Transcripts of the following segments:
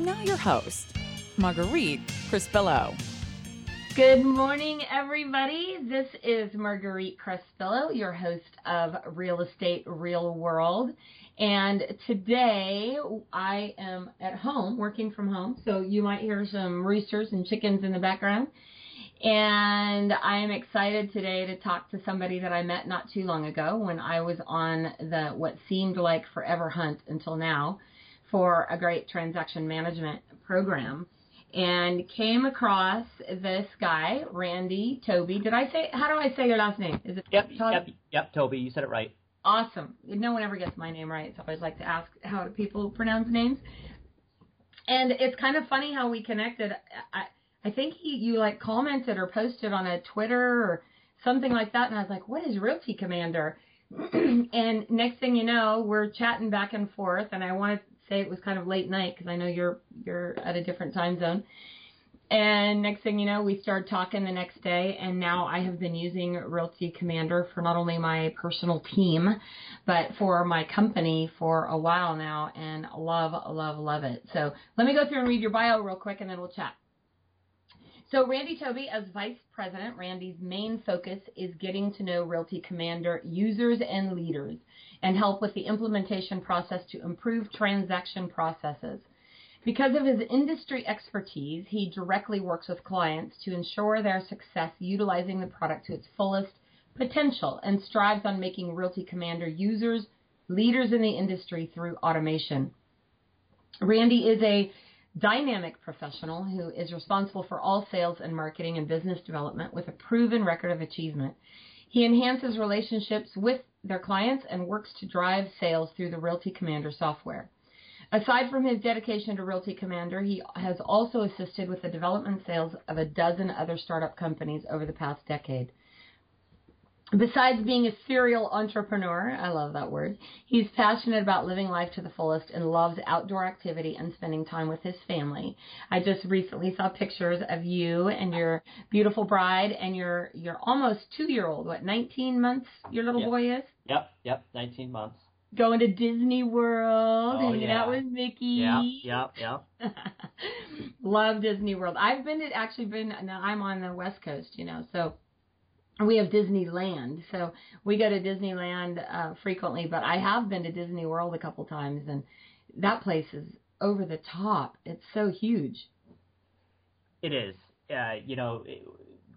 Now, your host, Marguerite Crispillo. Good morning, everybody. This is Marguerite Crispillo, your host of Real Estate Real World. And today I am at home, working from home, so you might hear some roosters and chickens in the background. And I am excited today to talk to somebody that I met not too long ago when I was on the what seemed like forever hunt until now for a great transaction management program and came across this guy, Randy Tobbe. Did I say how do I say your last name? Is it Yep, Todd? yep, yep, Tobbe, you said it right. Awesome. No one ever gets my name right, so I always like to ask how do people pronounce names. And it's kind of funny how we connected. I I think he you like commented or posted on a Twitter or something like that, and I was like, what is Realty Commander? and next thing you know, we're chatting back and forth, and I want to say it was kind of late night because I know you're you're at a different time zone. And next thing you know, we started talking the next day, and now I have been using Realty Commander for not only my personal team, but for my company for a while now, and love, love, love it. So let me go through and read your bio real quick, and then we'll chat. So Randy Tobbe, as Vice President, Randy's main focus is getting to know Realty Commander users and leaders and help with the implementation process to improve transaction processes. Because of his industry expertise, he directly works with clients to ensure their success utilizing the product to its fullest potential and strives on making Realty Commander users leaders in the industry through automation. Randy is a dynamic professional who is responsible for all sales and marketing and business development with a proven record of achievement. He enhances relationships with their clients and works to drive sales through the Realty Commander software. Aside from his dedication to Realty Commander, he has also assisted with the development sales of a dozen other startup companies over the past decade. Besides being a serial entrepreneur, I love that word, he's passionate about living life to the fullest and loves outdoor activity and spending time with his family. I just recently saw pictures of you and your beautiful bride and your your almost two year old, what, 19 months your little Yep. boy is? Yep, yep, 19 months. Going to Disney World, Oh, hanging yeah. out with Mickey. Yep, yep, yep. Love Disney World. I've been to actually been now I'm on the West Coast, you know, so we have Disneyland. So we go to Disneyland uh, frequently, but I have been to Disney World a couple times, and that place is over the top. It's so huge. It is. Uh, you know,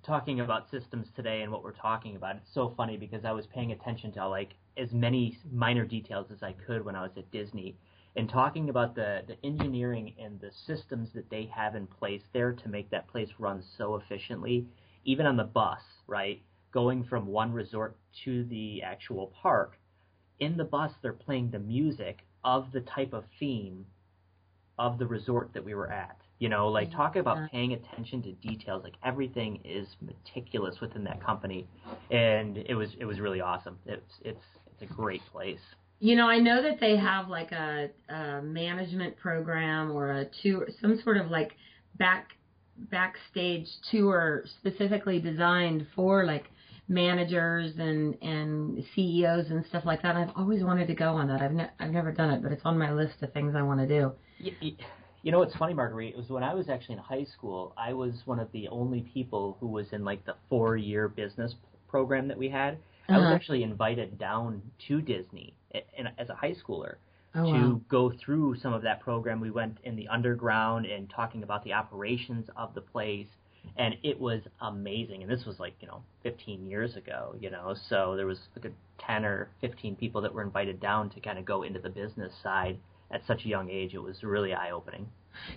talking about systems today and what we're talking about, it's so funny because I was paying attention to like as many minor details as I could when I was at Disney and talking about the, the engineering and the systems that they have in place there to make that place run so efficiently, even on the bus, right? Going from one resort to the actual park, in the bus they're playing the music of the type of theme of the resort that we were at. You know, like talk mm-hmm. about paying attention to details. Like everything is meticulous within that company, and it was it was really awesome. It's it's it's a great place. You know, I know that they have like a, a management program or a tour, some sort of like back backstage tour specifically designed for like managers and and CEOs and stuff like that. I've always wanted to go on that. I've ne- I've never done it, but it's on my list of things I want to do. You know what's funny, Marguerite? It was when I was actually in high school. I was one of the only people who was in like the four-year business program that we had. I was Uh-huh. actually invited down to Disney as a high schooler. Oh to wow. go through some of that program. We went in the underground and talking about the operations of the place, and it was amazing. And this was like you know 15 years ago, you know, so there was like a 10 or 15 people that were invited down to kind of go into the business side at such a young age. It was really eye opening.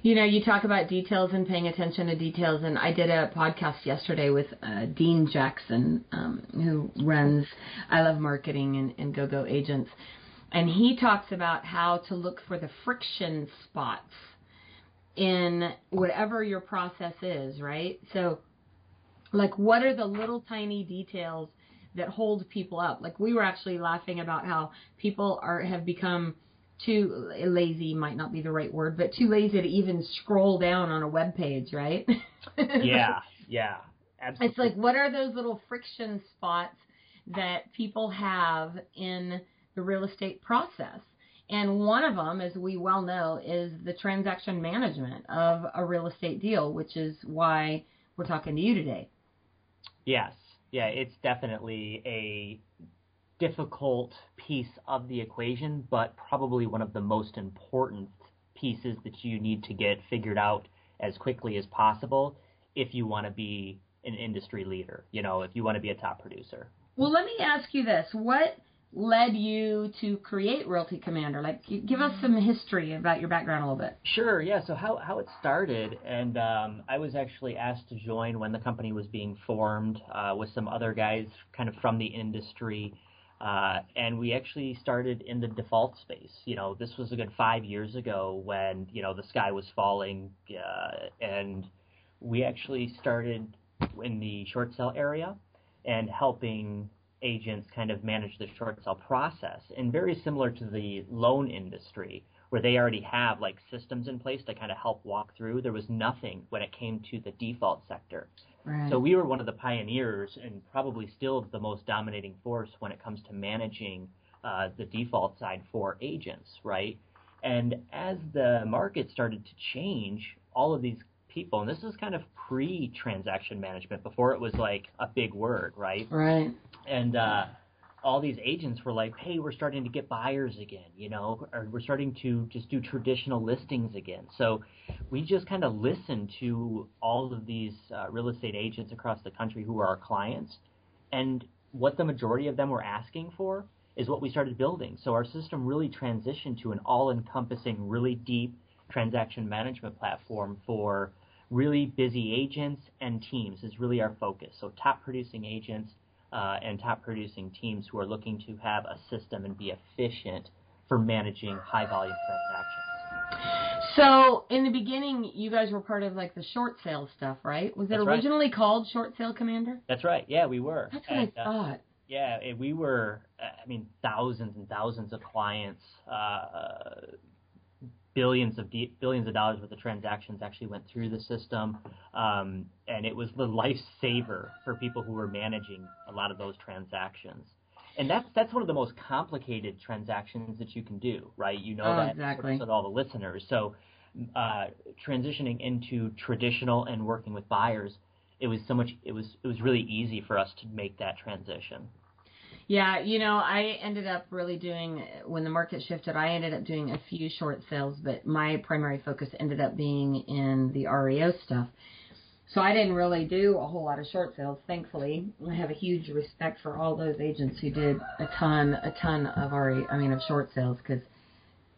You know, you talk about details and paying attention to details, and I did a podcast yesterday with uh, Dean Jackson, um, who runs I Love Marketing and, and Go Go Agents. And he talks about how to look for the friction spots in whatever your process is, right? So, like, what are the little tiny details that hold people up? Like, we were actually laughing about how people are have become too lazy might not be the right word, but too lazy to even scroll down on a web page, right? yeah, yeah, absolutely. It's like, what are those little friction spots that people have in the real estate process? And one of them, as we well know, is the transaction management of a real estate deal, which is why we're talking to you today. Yes. Yeah, it's definitely a difficult piece of the equation, but probably one of the most important pieces that you need to get figured out as quickly as possible if you want to be an industry leader, you know, if you want to be a top producer. Well, let me ask you this. What led you to create Realty Commander? Like, give us some history about your background a little bit. Sure, yeah. So how how it started, and um, I was actually asked to join when the company was being formed uh, with some other guys, kind of from the industry. Uh, and we actually started in the default space. You know, this was a good five years ago when you know the sky was falling, uh, and we actually started in the short sale area and helping agents kind of manage the short sale process. And very similar to the loan industry, where they already have like systems in place to kind of help walk through, there was nothing when it came to the default sector. Right. So we were one of the pioneers and probably still the most dominating force when it comes to managing uh, the default side for agents, right? And as the market started to change, all of these people, and this is kind of pre-transaction management, before it was like a big word, right? Right. And uh, all these agents were like, "Hey, we're starting to get buyers again, you know, or we're starting to just do traditional listings again." So we just kind of listened to all of these uh, real estate agents across the country who are our clients, and what the majority of them were asking for is what we started building. So our system really transitioned to an all-encompassing, really deep transaction management platform for really busy agents and teams is really our focus. So top producing agents uh, and top producing teams who are looking to have a system and be efficient for managing high volume transactions. So in the beginning, you guys were part of like the short sale stuff, right? Was it That's right. originally called Short Sale Commander? That's right. Yeah, we were. That's what And, I uh, thought. Yeah, we were. uh, I mean, thousands and thousands of clients, uh, billions of de- billions of dollars worth of transactions actually went through the system, um, and it was the lifesaver for people who were managing a lot of those transactions. And that's that's one of the most complicated transactions that you can do, right? You know Oh, that exactly. with all the listeners. So, uh, transitioning into traditional and working with buyers, it was so much. It was it was really easy for us to make that transition. Yeah, you know, I ended up really doing when the market shifted. I ended up doing a few short sales, but my primary focus ended up being in the REO stuff. So I didn't really do a whole lot of short sales, thankfully. I have a huge respect for all those agents who did a ton, a ton of RE, I mean, of short sales, because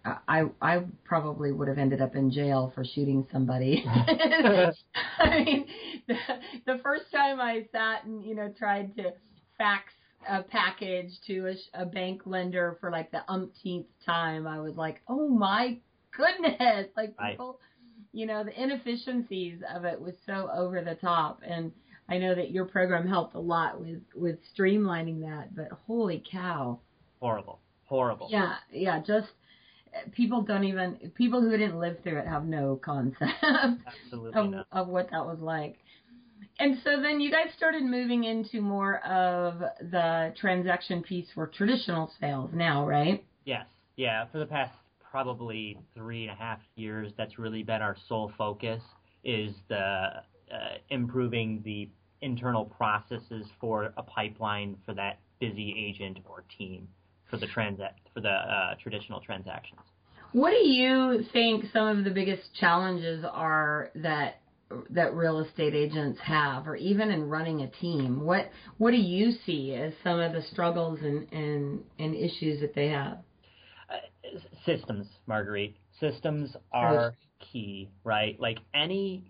I I probably would have ended up in jail for shooting somebody. I mean, the, the first time I sat and you know tried to fax a package to a, a bank lender for like the umpteenth time, I was like, oh my goodness! Like Right. people, you know, the inefficiencies of it was so over the top, and I know that your program helped a lot with with streamlining that. But holy cow! Horrible, horrible. Yeah, yeah, just people don't even people who didn't live through it have no concept Absolutely of, not. of what that was like. And so then you guys started moving into more of the transaction piece for traditional sales now, right? Yes, yeah. For the past probably three and a half years, that's really been our sole focus is the uh, improving the internal processes for a pipeline for that busy agent or team for the transact for the uh, traditional transactions. What do you think some of the biggest challenges are that that real estate agents have or even in running a team? What what do you see as some of the struggles and and, and issues that they have? Uh, systems, Marguerite. Systems are key, right? Like any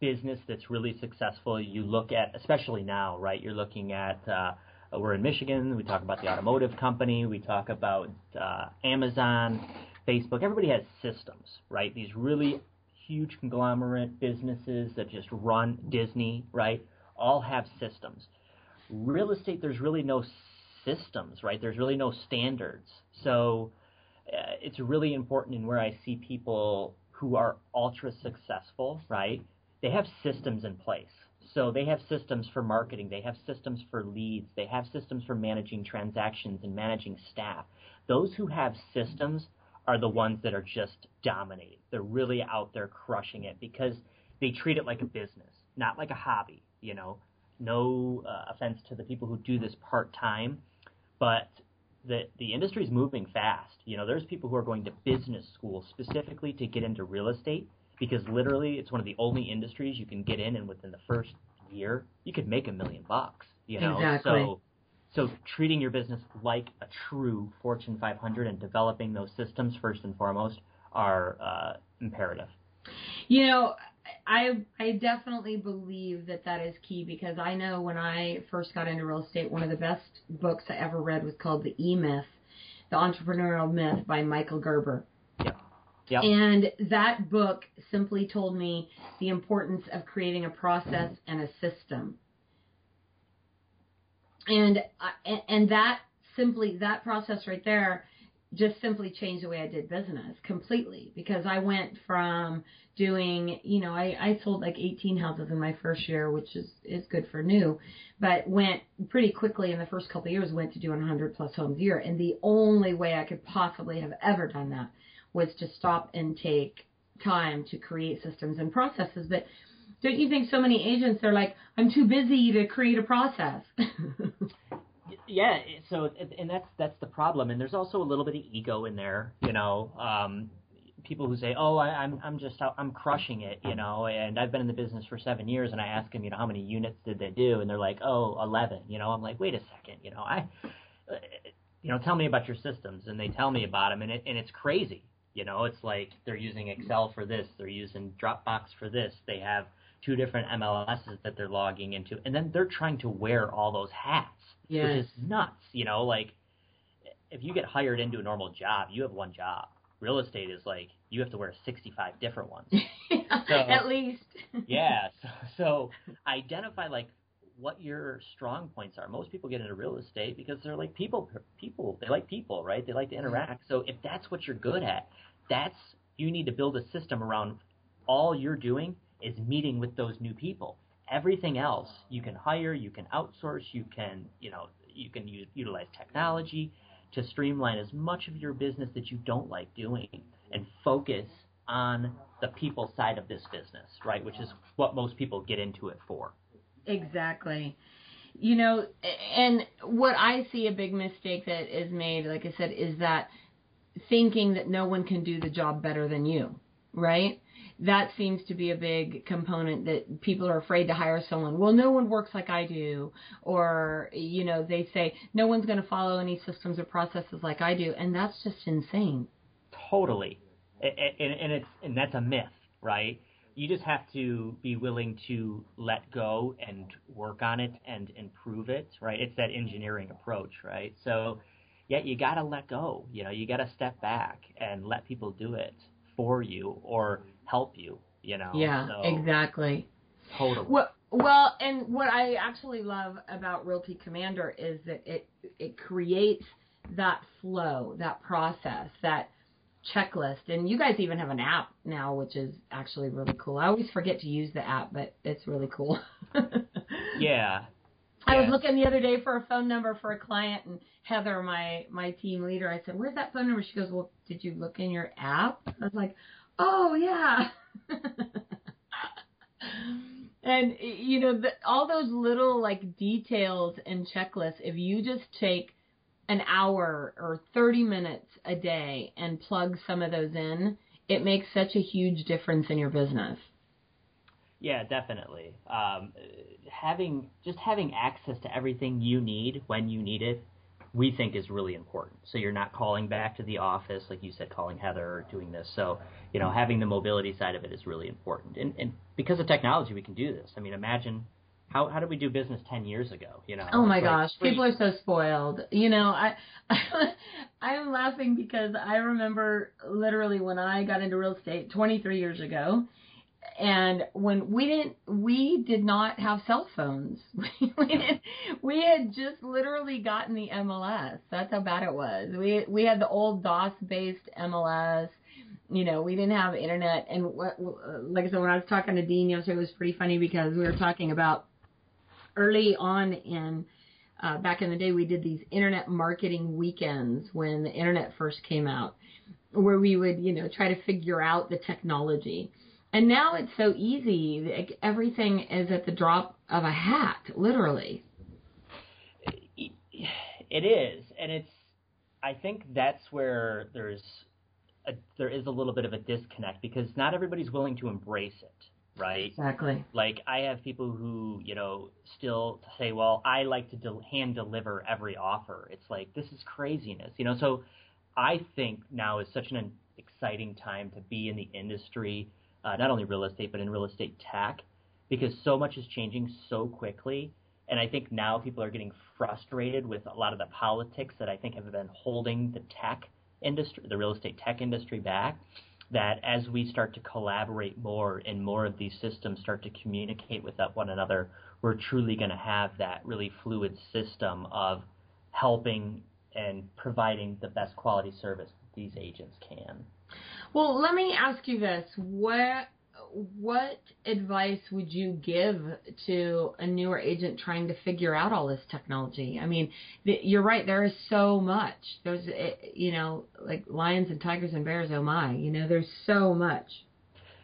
business that's really successful, you look at, especially now, right? You're looking at uh, uh, we're in Michigan. We talk about the automotive company. We talk about uh, Amazon, Facebook. Everybody has systems, right? These really huge conglomerate businesses that just run Disney, right? All have systems. Real estate, there's really no systems, right? There's really no standards. So uh, it's really important in where I see people who are ultra successful, right? They have systems in place. So they have systems for marketing, they have systems for leads, they have systems for managing transactions and managing staff. Those who have systems are the ones that are just dominating. They're really out there crushing it because they treat it like a business, not like a hobby, you know. No uh, offense to the people who do this part time, but the the industry is moving fast. You know, there's people who are going to business school specifically to get into real estate because literally it's one of the only industries you can get in and within the first year you could make a million bucks. You know, exactly. so so treating your business like a true Fortune 500 and developing those systems first and foremost are uh, imperative. You know, I I definitely believe that that is key because I know when I first got into real estate, one of the best books I ever read was called The E Myth, The Entrepreneurial Myth by Michael Gerber. Yep. Yep. And that book simply told me the importance of creating a process and a system. And and that simply that process right there just simply changed the way I did business completely because I went from doing, you know, I, I sold like 18 houses in my first year, which is, is good for new, but went pretty quickly in the first couple of years, went to doing 100 plus homes a year. And the only way I could possibly have ever done that was to stop and take time to create systems and processes. But don't you think so many agents are like, I'm too busy to create a process? yeah so and that's that's the problem and there's also a little bit of ego in there you know um people who say oh I, i'm i'm just i'm crushing it you know and i've been in the business for seven years and i ask them you know how many units did they do and they're like oh 11 you know i'm like wait a second you know i you know tell me about your systems and they tell me about them and it and it's crazy you know it's like they're using excel for this they're using dropbox for this they have two different mls's that they're logging into and then they're trying to wear all those hats yes. which is nuts. You know, like if you get hired into a normal job, you have one job. Real estate is like you have to wear 65 different ones. so, At least. yeah. So, so identify like what your strong points are. Most people get into real estate because they're like people. People. They like people, right? They like to interact. So if that's what you're good at, that's you need to build a system around. All you're doing is meeting with those new people everything else you can hire, you can outsource, you can, you know, you can use, utilize technology to streamline as much of your business that you don't like doing and focus on the people side of this business, right? Which is what most people get into it for. Exactly. You know, and what I see a big mistake that is made, like I said, is that thinking that no one can do the job better than you, right? That seems to be a big component that people are afraid to hire someone. Well, no one works like I do, or you know, they say no one's going to follow any systems or processes like I do, and that's just insane. Totally, and, and it's and that's a myth, right? You just have to be willing to let go and work on it and improve it, right? It's that engineering approach, right? So, yeah, you got to let go. You know, you got to step back and let people do it for you or help you, you know. Yeah, so, exactly. Totally. Well, well, and what I actually love about Realty Commander is that it it creates that flow, that process, that checklist. And you guys even have an app now, which is actually really cool. I always forget to use the app, but it's really cool. yeah. I was looking the other day for a phone number for a client, and Heather, my my team leader, I said, "Where's that phone number?" She goes, "Well, did you look in your app?" I was like, oh yeah. and you know, the, all those little like details and checklists. If you just take an hour or 30 minutes a day and plug some of those in, it makes such a huge difference in your business. Yeah, definitely. Um, having just having access to everything you need when you need it we think is really important. So you're not calling back to the office, like you said, calling Heather or doing this. So, you know, having the mobility side of it is really important. And, and because of technology, we can do this. I mean, imagine how how did we do business ten years ago? You know. Oh my like, gosh, people are so spoiled. You know, I, I'm laughing because I remember literally when I got into real estate 23 years ago, and when we didn't, we did not have cell phones. we didn't, we had just literally gotten the MLS. That's how bad it was. We we had the old DOS based MLS. You know, we didn't have internet, and what, like I said, when I was talking to Dean yesterday, it was pretty funny because we were talking about early on in uh, back in the day, we did these internet marketing weekends when the internet first came out, where we would, you know, try to figure out the technology. And now it's so easy. Like, everything is at the drop of a hat, literally. it is, and it's. I think that's where there's a, there is a little bit of a disconnect because not everybody's willing to embrace it, right? Exactly. Like I have people who you know still say, well, I like to del- hand deliver every offer. It's like this is craziness, you know. So I think now is such an exciting time to be in the industry, uh, not only real estate but in real estate tech, because so much is changing so quickly. And I think now people are getting frustrated with a lot of the politics that I think have been holding the tech industry, the real estate tech industry back. That as we start to collaborate more and more of these systems start to communicate with one another, we're truly going to have that really fluid system of helping and providing the best quality service these agents can. Well, let me ask you this: what what advice would you give to a newer agent trying to figure out all this technology? I mean, you're right. There is so much. There's, eh, you know, like lions and tigers and bears. Oh my! You know, there's so much.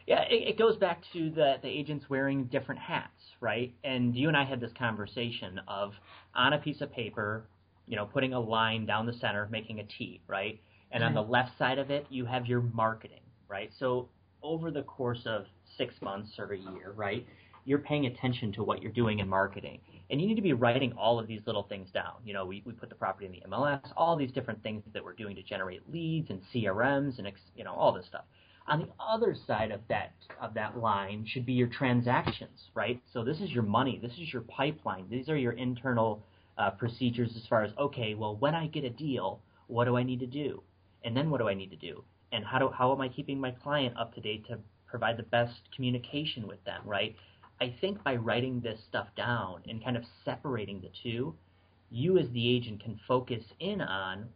Yeah, it, it goes back to the the agents wearing different hats, right? And you and I had this conversation of on a piece of paper, you know, putting a line down the center, making a T, right? And on the left side of it, you have your marketing, right? So over the course of six months or a year, right? You're paying attention to what you're doing in marketing. And you need to be writing all of these little things down. You know, we, we put the property in the MLS, all these different things that we're doing to generate leads and CRMs and, you know, all this stuff. On the other side of that, of that line should be your transactions, right? So this is your money. This is your pipeline. These are your internal uh, procedures as far as, okay, well, when I get a deal, what do I need to do? And then what do I need to do? And how do, how am I keeping my client up to date to provide the best communication with them, right? I think by writing this stuff down and kind of separating the two, you as the agent can focus in on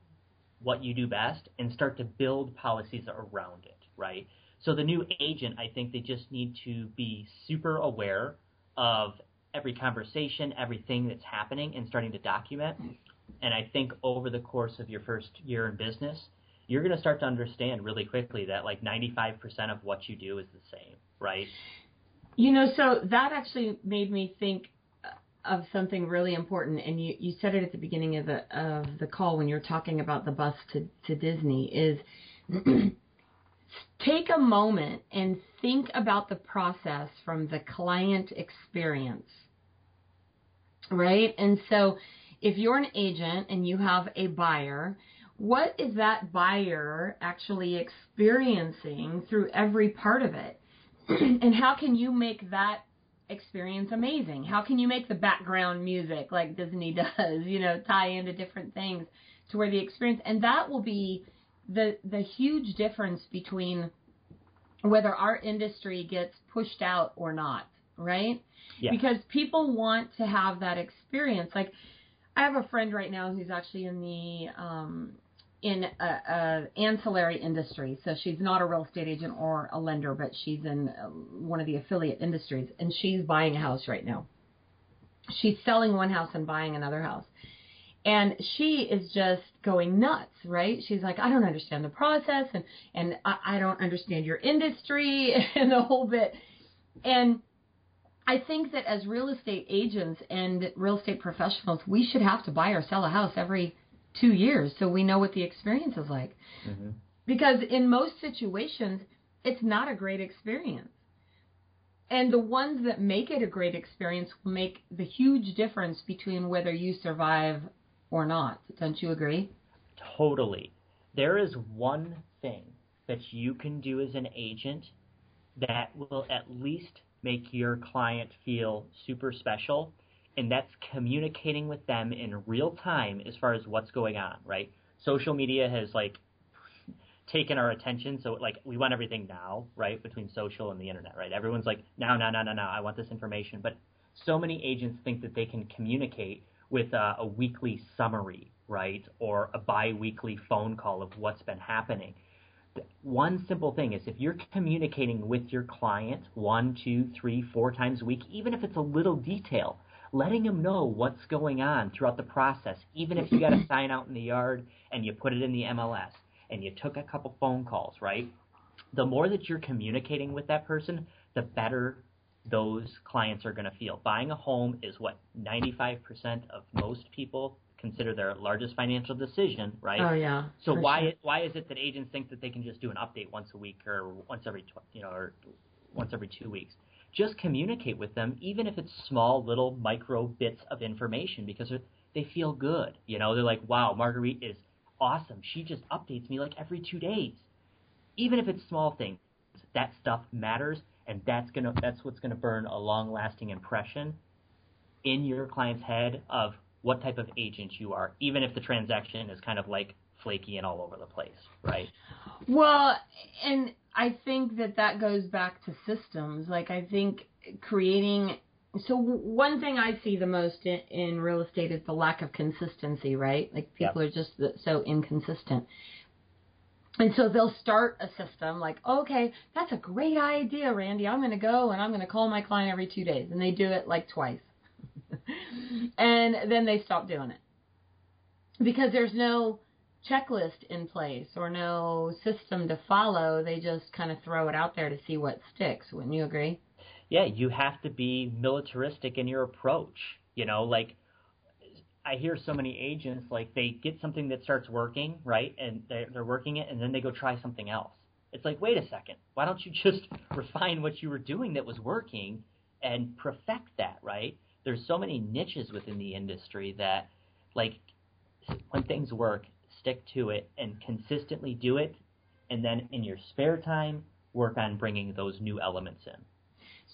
what you do best and start to build policies around it, right? So the new agent, I think they just need to be super aware of every conversation, everything that's happening and starting to document. And I think over the course of your first year in business, you're going to start to understand really quickly that like 95% of what you do is the same, right? You know, so that actually made me think of something really important, and you, you said it at the beginning of the of the call when you're talking about the bus to, to Disney is take a moment and think about the process from the client experience. Right? And so if you're an agent and you have a buyer, what is that buyer actually experiencing through every part of it? and how can you make that experience amazing? How can you make the background music like Disney does, you know, tie into different things to where the experience and that will be the the huge difference between whether our industry gets pushed out or not, right? Yeah. Because people want to have that experience. Like I have a friend right now who's actually in the um in a, a ancillary industry. So she's not a real estate agent or a lender, but she's in one of the affiliate industries, and she's buying a house right now. She's selling one house and buying another house. And she is just going nuts, right? She's like, I don't understand the process and, and I, I don't understand your industry and the whole bit. And I think that as real estate agents and real estate professionals, we should have to buy or sell a house every two years so we know what the experience is like. Mm-hmm. Because in most situations, it's not a great experience. And the ones that make it a great experience will make the huge difference between whether you survive or not. Don't you agree? Totally. There is one thing that you can do as an agent that will at least make your client feel super special, and that's communicating with them in real time as far as what's going on, right? Social media has like taken our attention, so like we want everything now, right? Between social and the internet, right? Everyone's like, now, now, now, now, now, I want this information, but so many agents think that they can communicate with a, a weekly summary, right, or a biweekly phone call of what's been happening one simple thing is if you're communicating with your client one, two, three, four times a week, even if it's a little detail, letting them know what's going on throughout the process, even if you got a sign out in the yard and you put it in the MLS and you took a couple phone calls, right? The more that you're communicating with that person, the better those clients are going to feel. Buying a home is what 95% of most people consider their largest financial decision, right? Oh yeah. So why sure. why is it that agents think that they can just do an update once a week or once every tw- you know or once every two weeks? Just communicate with them, even if it's small little micro bits of information, because they feel good. You know, they're like, wow, Marguerite is awesome. She just updates me like every two days. Even if it's small things, that stuff matters, and that's gonna that's what's gonna burn a long lasting impression in your client's head of what type of agent you are, even if the transaction is kind of like flaky and all over the place, right? Well, and I think that that goes back to systems. Like I think creating. So one thing I see the most in, in real estate is the lack of consistency, right? Like people Yep. are just so inconsistent. And so they'll start a system like, okay, that's a great idea, Randy. I'm going to go and I'm going to call my client every two days. And they do it like twice. and then they stop doing it because there's no checklist in place or no system to follow. They just kind of throw it out there to see what sticks. Wouldn't you agree? Yeah, you have to be militaristic in your approach. You know, like I hear so many agents like they get something that starts working, right, and they're, they're working it, and then they go try something else. It's like, wait a second, why don't you just refine what you were doing that was working and perfect that, right? There's so many niches within the industry that, like, when things work, stick to it and consistently do it, and then in your spare time, work on bringing those new elements in.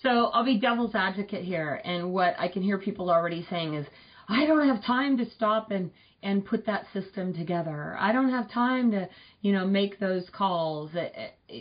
So I'll be devil's advocate here, and what I can hear people already saying is, I don't have time to stop and and put that system together. I don't have time to, you know, make those calls.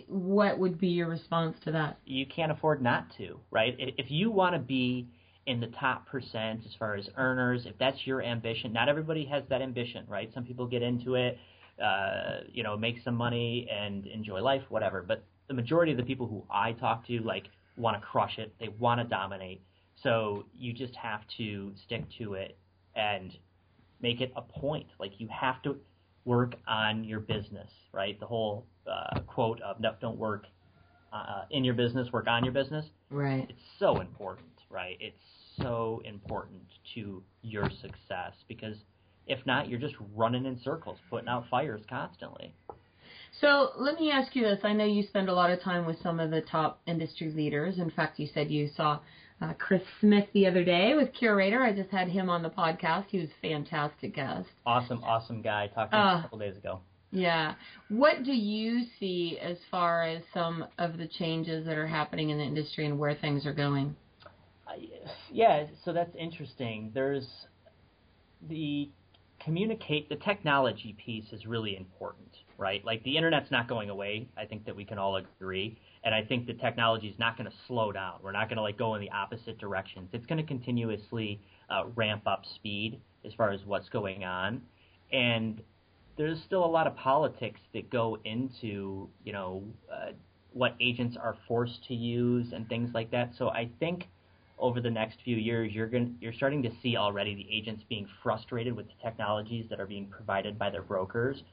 What would be your response to that? you can't afford not to, right? If you want to be in the top percent as far as earners, if that's your ambition, not everybody has that ambition, right? Some people get into it, uh, you know, make some money and enjoy life, whatever. But the majority of the people who I talk to, like, want to crush it. They want to dominate. So you just have to stick to it and make it a point. Like you have to work on your business, right? The whole uh, quote of "No, don't work uh, in your business, work on your business." Right. It's so important, right? It's so important to your success because if not, you're just running in circles, putting out fires constantly. So let me ask you this. I know you spend a lot of time with some of the top industry leaders. In fact, you said you saw uh, Chris Smith the other day with Curaytor. I just had him on the podcast. He was a fantastic guest. Awesome, awesome guy. Talked to him Uh, a couple days ago. Yeah. What do you see as far as some of the changes that are happening in the industry and where things are going? Yeah, so that's interesting. There's the communicate the technology piece is really important, right? Like the internet's not going away. I think that we can all agree, and I think the technology is not going to slow down. We're not going to like go in the opposite directions. It's going to continuously uh, ramp up speed as far as what's going on, and there's still a lot of politics that go into you know uh, what agents are forced to use and things like that. So I think over the next few years, you're going you're starting to see already the agents being frustrated with the technologies that are being provided by their brokers.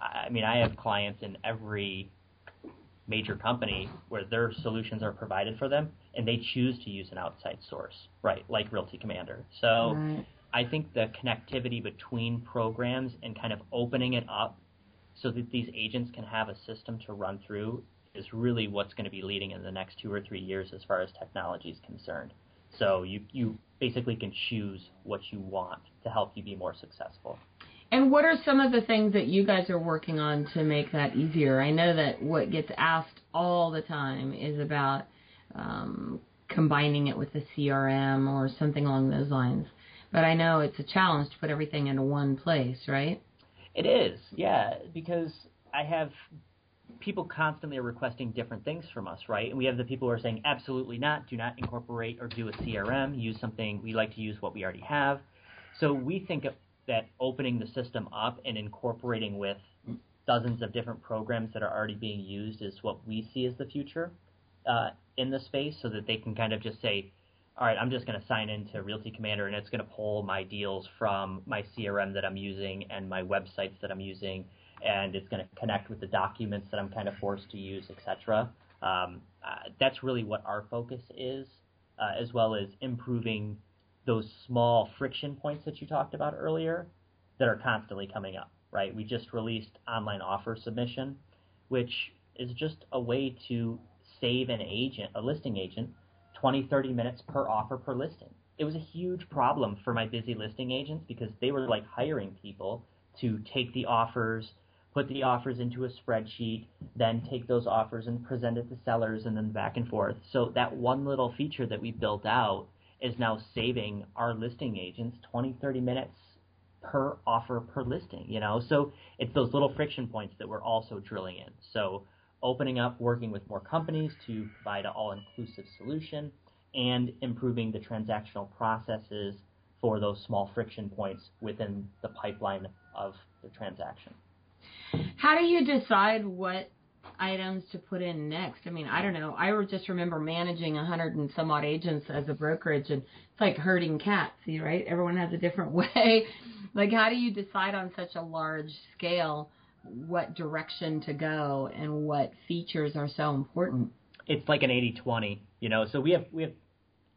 I mean, I have clients in every major company where their solutions are provided for them, and they choose to use an outside source, right? Like Realty Commander. So. Right. I think the connectivity between programs and kind of opening it up so that these agents can have a system to run through is really what's going to be leading in the next two or three years as far as technology is concerned. So you, you basically can choose what you want to help you be more successful. And what are some of the things that you guys are working on to make that easier? I know that what gets asked all the time is about um, combining it with a CRM or something along those lines. But I know it's a challenge to put everything into one place, right? It is, yeah, because I have people constantly are requesting different things from us, right? And we have the people who are saying absolutely not, do not incorporate or do a CRM, use something we like to use what we already have. So we think that opening the system up and incorporating with dozens of different programs that are already being used is what we see as the future uh, in the space, so that they can kind of just say, all right, I'm just going to sign into Realty Commander and it's going to pull my deals from my CRM that I'm using and my websites that I'm using, and it's going to connect with the documents that I'm kind of forced to use, etc. Um, uh, that's really what our focus is, uh, as well as improving those small friction points that you talked about earlier that are constantly coming up. Right? We just released online offer submission, which is just a way to save an agent, a listing agent, 20, 30 minutes per offer per listing. It was a huge problem for my busy listing agents because they were like hiring people to take the offers, put the offers into a spreadsheet, then take those offers and present it to sellers and then back and forth. So that one little feature that we built out is now saving our listing agents 20, 30 minutes per offer per listing, you know? So it's those little friction points that we're also drilling in. So opening up, working with more companies to provide an all-inclusive solution, and improving the transactional processes for those small friction points within the pipeline of the transaction. How do you decide what items to put in next? I mean, I don't know. I just remember managing a hundred and some odd agents as a brokerage, and it's like herding cats, right? Everyone has a different way. like, how do you decide on such a large scale what direction to go and what features are so important. It's like an 80-20, you know. So we have we have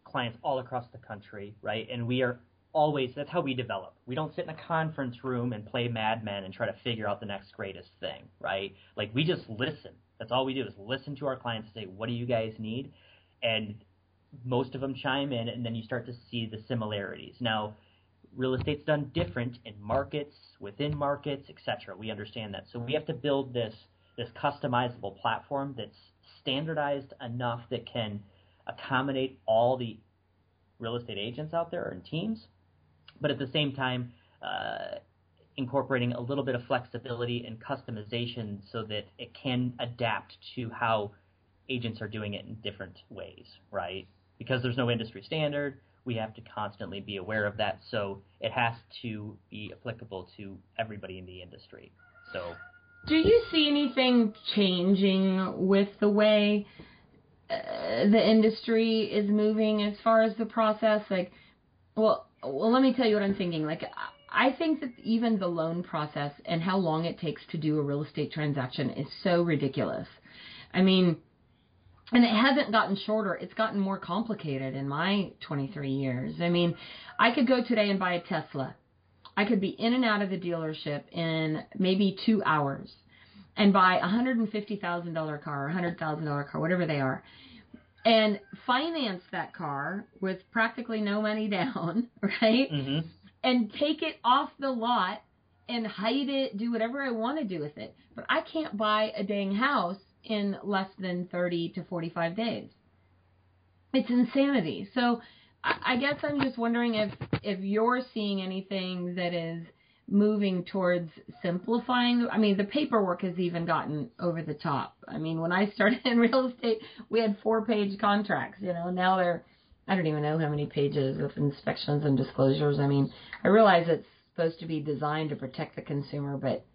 clients all across the country, right? And we are always that's how we develop. We don't sit in a conference room and play Mad Men and try to figure out the next greatest thing, right? Like we just listen. That's all we do is listen to our clients and say, "What do you guys need?" And most of them chime in, and then you start to see the similarities. Now, real estate's done different in markets, within markets, etc. We understand that. So we have to build this this customizable platform that's standardized enough that can accommodate all the real estate agents out there and teams, but at the same time, uh, incorporating a little bit of flexibility and customization so that it can adapt to how agents are doing it in different ways, right? Because there's no industry standard, we have to constantly be aware of that. So it has to be applicable to everybody in the industry. So, do you see anything changing with the way uh, the industry is moving as far as the process? Like, well, well, let me tell you what I'm thinking. Like, I think that even the loan process and how long it takes to do a real estate transaction is so ridiculous. I mean, and it hasn't gotten shorter. It's gotten more complicated in my 23 years. I mean, I could go today and buy a Tesla. I could be in and out of the dealership in maybe two hours and buy a $150,000 car, a $100,000 car, whatever they are, and finance that car with practically no money down, right? Mm-hmm. And take it off the lot and hide it, do whatever I want to do with it. But I can't buy a dang house in less than 30 to 45 days. It's insanity. So I guess I'm just wondering if if you're seeing anything that is moving towards simplifying. I mean, the paperwork has even gotten over the top. I mean, when I started in real estate, we had four-page contracts. You know, now they're I don't even know how many pages with inspections and disclosures. I mean, I realize it's supposed to be designed to protect the consumer, but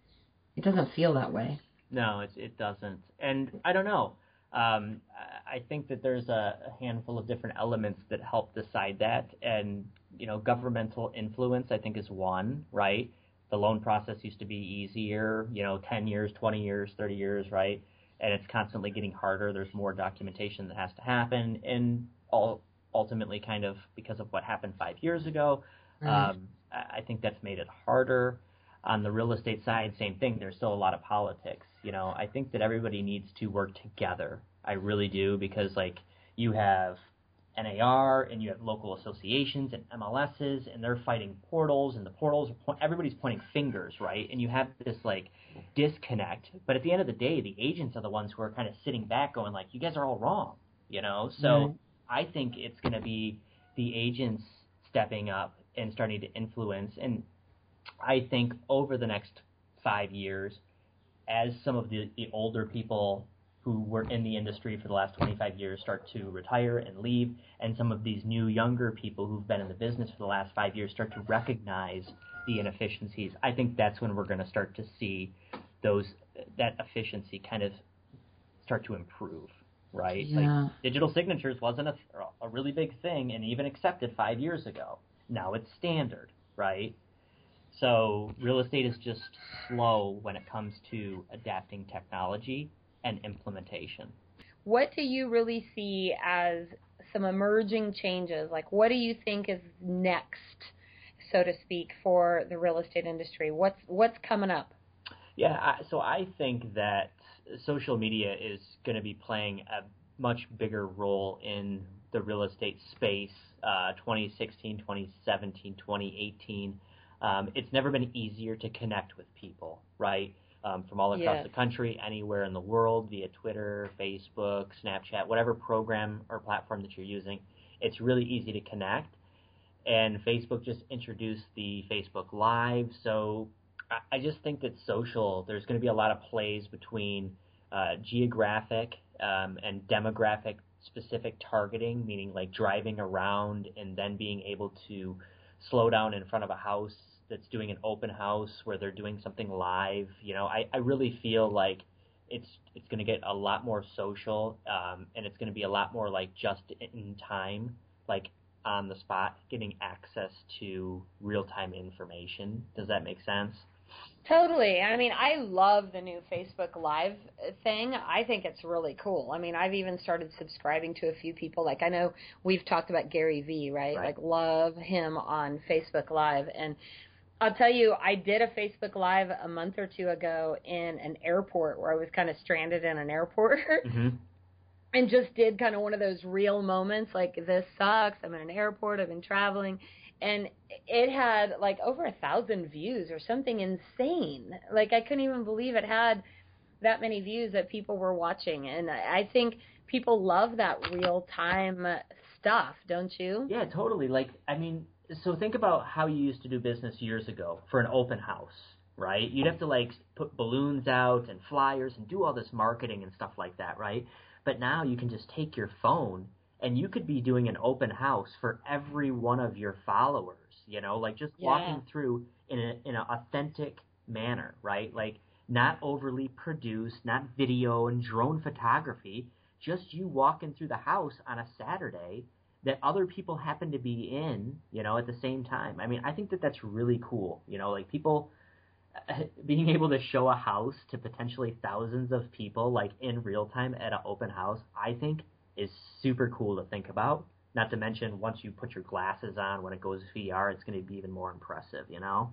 it doesn't feel that way. No, it it doesn't. And I don't know. Um, I think that there's a, a handful of different elements that help decide that, and you know, governmental influence I think is one. Right, the loan process used to be easier. You know, 10 years, 20 years, 30 years, right? And it's constantly getting harder. There's more documentation that has to happen, and all ultimately, kind of because of what happened five years ago, mm-hmm. um, I think that's made it harder on the real estate side, same thing. There's still a lot of politics. You know, I think that everybody needs to work together. I really do because like you have NAR and you have local associations and MLSs and they're fighting portals and the portals are po- everybody's pointing fingers, right? And you have this like disconnect. But at the end of the day, the agents are the ones who are kind of sitting back going like, you guys are all wrong, you know? So I think it's going to be the agents stepping up and starting to influence. And I think over the next five years, as some of the, the older people who were in the industry for the last 25 years start to retire and leave, and some of these new younger people who've been in the business for the last five years start to recognize the inefficiencies, I think that's when we're going to start to see those that efficiency kind of start to improve, right? Yeah. Like digital signatures wasn't a, a really big thing and even accepted five years ago. Now it's standard, right? So real estate is just slow when it comes to adapting technology and implementation. What do you really see as some emerging changes? Like, what do you think is next, so to speak, for the real estate industry? What's what's coming up? Yeah, I, so I think that social media is going to be playing a much bigger role in the real estate space. Uh, 2016, 2017, 2018. Um, it's never been easier to connect with people, right? Um, from all across Yes. the country, anywhere in the world, via Twitter, Facebook, Snapchat, whatever program or platform that you're using. It's really easy to connect. And Facebook just introduced the Facebook Live. So I, I just think that social, there's going to be a lot of plays between uh, geographic um, and demographic specific targeting, meaning like driving around and then being able to slow down in front of a house that's doing an open house where they're doing something live. You know, I, I really feel like it's it's going to get a lot more social, um, and it's going to be a lot more like just in time, like on the spot, getting access to real time information. Does that make sense? Totally. I mean, I love the new Facebook Live thing. I think it's really cool. I mean, I've even started subscribing to a few people. Like, I know we've talked about Gary Vee, right? Right. Like, love him on Facebook Live. And I'll tell you, I did a Facebook Live a month or two ago in an airport where I was kind of stranded in an airport. Mm-hmm. and just did kind of one of those real moments like this sucks i'm in an airport i've been traveling and it had like over a thousand views or something insane like i couldn't even believe it had that many views that people were watching and i I think people love that real time stuff don't you Yeah, totally. Like, I mean, so think about how you used to do business years ago for an open house, right? You'd have to like put balloons out and flyers and do all this marketing and stuff like that, right? But now you can just take your phone and you could be doing an open house for every one of your followers, you know, like just Yeah. walking through in a, in an authentic manner, right? Like not overly produced, not video and drone photography, just you walking through the house on a Saturday that other people happen to be in, you know, at the same time. I mean, I think that that's really cool. You know, like people being able to show a house to potentially thousands of people, like in real time at an open house, I think is super cool to think about. Not to mention, once you put your glasses on when it goes VR, it's going to be even more impressive, you know?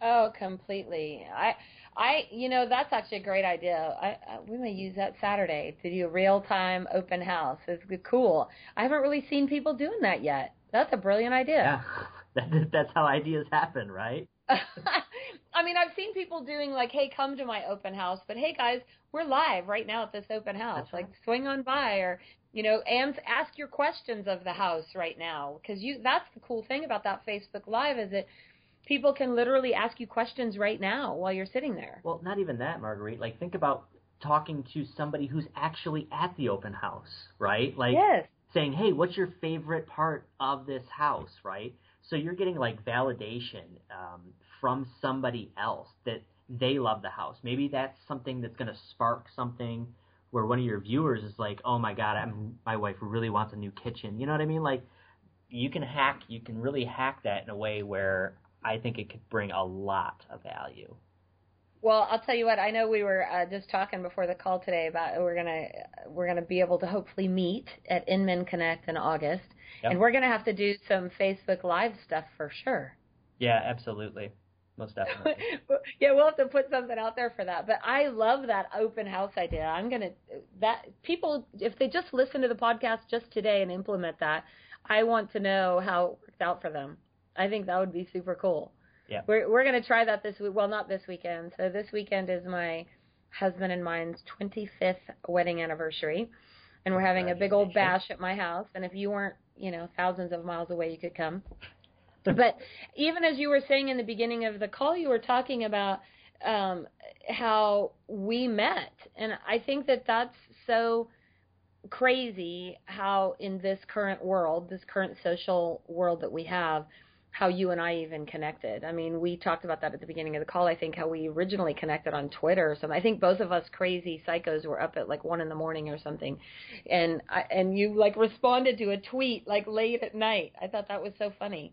Oh, completely. I, I, you know, that's actually a great idea. I, I we may use that Saturday to do a real time open house. It's cool. I haven't really seen people doing that yet. That's a brilliant idea. Yeah. that, that's how ideas happen, right? I mean, I've seen people doing like, "Hey, come to my open house," but hey, guys, we're live right now at this open house. That's right. Like, swing on by, or you know, and ask your questions of the house right now because you—that's the cool thing about that Facebook Live is that people can literally ask you questions right now while you're sitting there. Well, not even that, Marguerite. Like, think about talking to somebody who's actually at the open house, right? Like, yes. saying, "Hey, what's your favorite part of this house?" Right? So you're getting like validation um, from somebody else that they love the house. Maybe that's something that's going to spark something where one of your viewers is like, "Oh my God, I'm, my wife really wants a new kitchen." You know what I mean? Like, you can hack, you can really hack that in a way where I think it could bring a lot of value. Well, I'll tell you what. I know we were uh, just talking before the call today about we're gonna we're gonna be able to hopefully meet at Inman Connect in August, Yep. and we're gonna have to do some Facebook Live stuff for sure. Yeah, absolutely, most definitely. yeah, we'll have to put something out there for that. But I love that open house idea. I'm gonna that people if they just listen to the podcast just today and implement that, I want to know how it worked out for them. I think that would be super cool. Yeah. We're we're gonna try that this week. Well, not this weekend. So this weekend is my husband and mine's 25th wedding anniversary. and we're having a big old bash at my house. And if you weren't, you know, thousands of miles away, you could come. but even as you were saying in the beginning of the call, you were talking about um, how we met, and I think that that's so crazy how in this current world, this current social world that we have, how you and I even connected. I mean, we talked about that at the beginning of the call. I think how we originally connected on Twitter or something. I think both of us crazy psychos were up at like one in the morning or something, and I, and you like responded to a tweet like late at night. I thought that was so funny.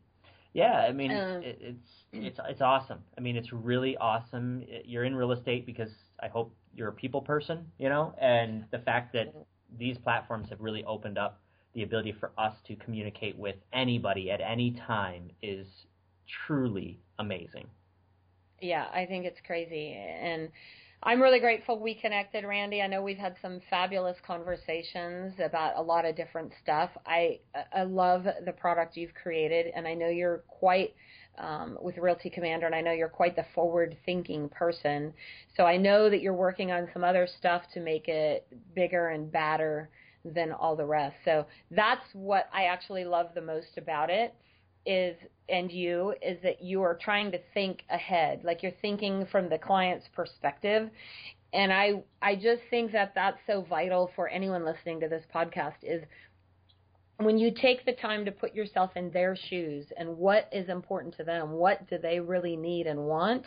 Yeah, I mean, um, it, it's it's it's awesome. I mean, it's really awesome. You're in real estate because I hope you're a people person, you know, and the fact that these platforms have really opened up the ability for us to communicate with anybody at any time is truly amazing. Yeah, I think it's crazy. And I'm really grateful we connected, Randy. I know we've had some fabulous conversations about a lot of different stuff. I I love the product you've created, and I know you're quite um, with Realty Commander, and I know you're quite the forward-thinking person. So I know that you're working on some other stuff to make it bigger and badder than all the rest. So that's what I actually love the most about it is and you is that you are trying to think ahead like you're thinking from the client's perspective and i i just think that that's so vital for anyone listening to this podcast is when you take the time to put yourself in their shoes and what is important to them what do they really need and want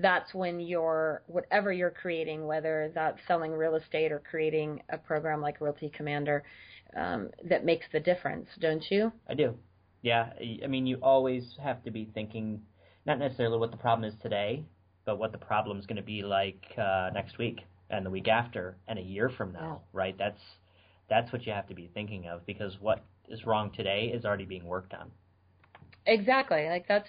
that's when you're whatever you're creating, whether that's selling real estate or creating a program like Realty Commander, um, that makes the difference, don't you? I do. Yeah, I mean, you always have to be thinking not necessarily what the problem is today, but what the problem is going to be like uh, next week and the week after and a year from now, yeah. right? That's that's what you have to be thinking of because what is wrong today is already being worked on. Exactly. Like that's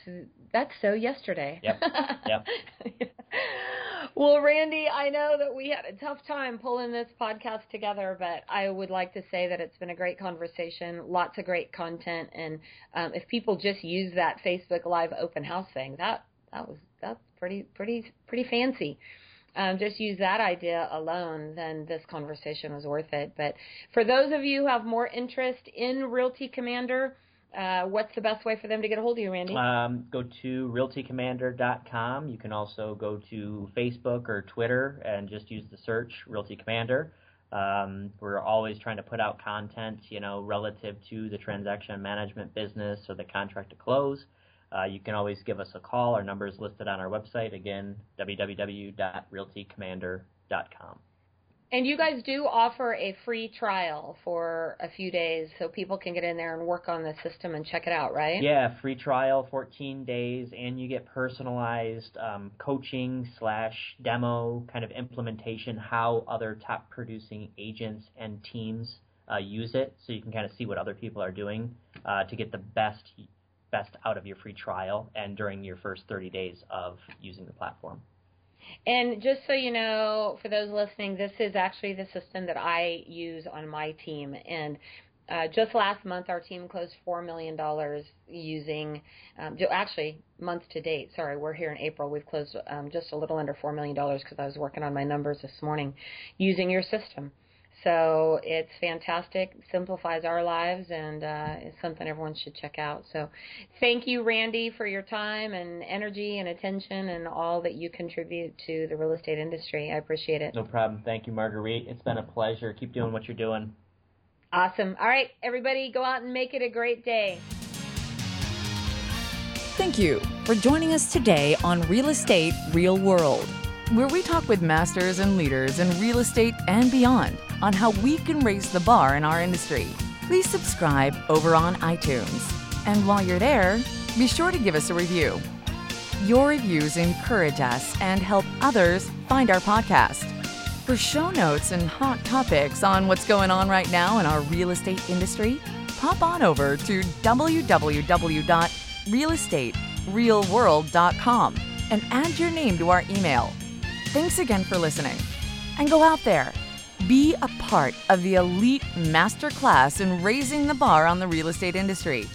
that's so yesterday. Yep. Yep. well, Randy, I know that we had a tough time pulling this podcast together, but I would like to say that it's been a great conversation, lots of great content, and um, if people just use that Facebook Live open house thing, that that was that's pretty pretty pretty fancy. Um, just use that idea alone, then this conversation was worth it. But for those of you who have more interest in Realty Commander, uh, what's the best way for them to get a hold of you, Randy? Um, go to realtycommander.com. You can also go to Facebook or Twitter and just use the search Realty Commander. Um, we're always trying to put out content, you know, relative to the transaction management business or the contract to close. Uh, you can always give us a call. Our number is listed on our website. Again, www.realtycommander.com. And you guys do offer a free trial for a few days so people can get in there and work on the system and check it out, right? Yeah, free trial, 14 days, and you get personalized um, coaching slash demo kind of implementation, how other top producing agents and teams uh, use it so you can kind of see what other people are doing uh, to get the best best out of your free trial and during your first 30 days of using the platform. And just so you know, for those listening, this is actually the system that I use on my team. And uh, just last month, our team closed $4 million using, um, actually, month to date. Sorry, we're here in April. We've closed um, just a little under $4 million because I was working on my numbers this morning using your system. So it's fantastic, simplifies our lives, and uh, it's something everyone should check out. So thank you, Randy, for your time and energy and attention and all that you contribute to the real estate industry. I appreciate it. No problem. Thank you, Marguerite. It's been a pleasure. Keep doing what you're doing. Awesome. All right, everybody, go out and make it a great day. Thank you for joining us today on Real Estate Real World where we talk with masters and leaders in real estate and beyond on how we can raise the bar in our industry. Please subscribe over on iTunes. And while you're there, be sure to give us a review. Your reviews encourage us and help others find our podcast. For show notes and hot topics on what's going on right now in our real estate industry, pop on over to www.realestaterealworld.com and add your name to our email Thanks again for listening. And go out there. Be a part of the elite masterclass in raising the bar on the real estate industry.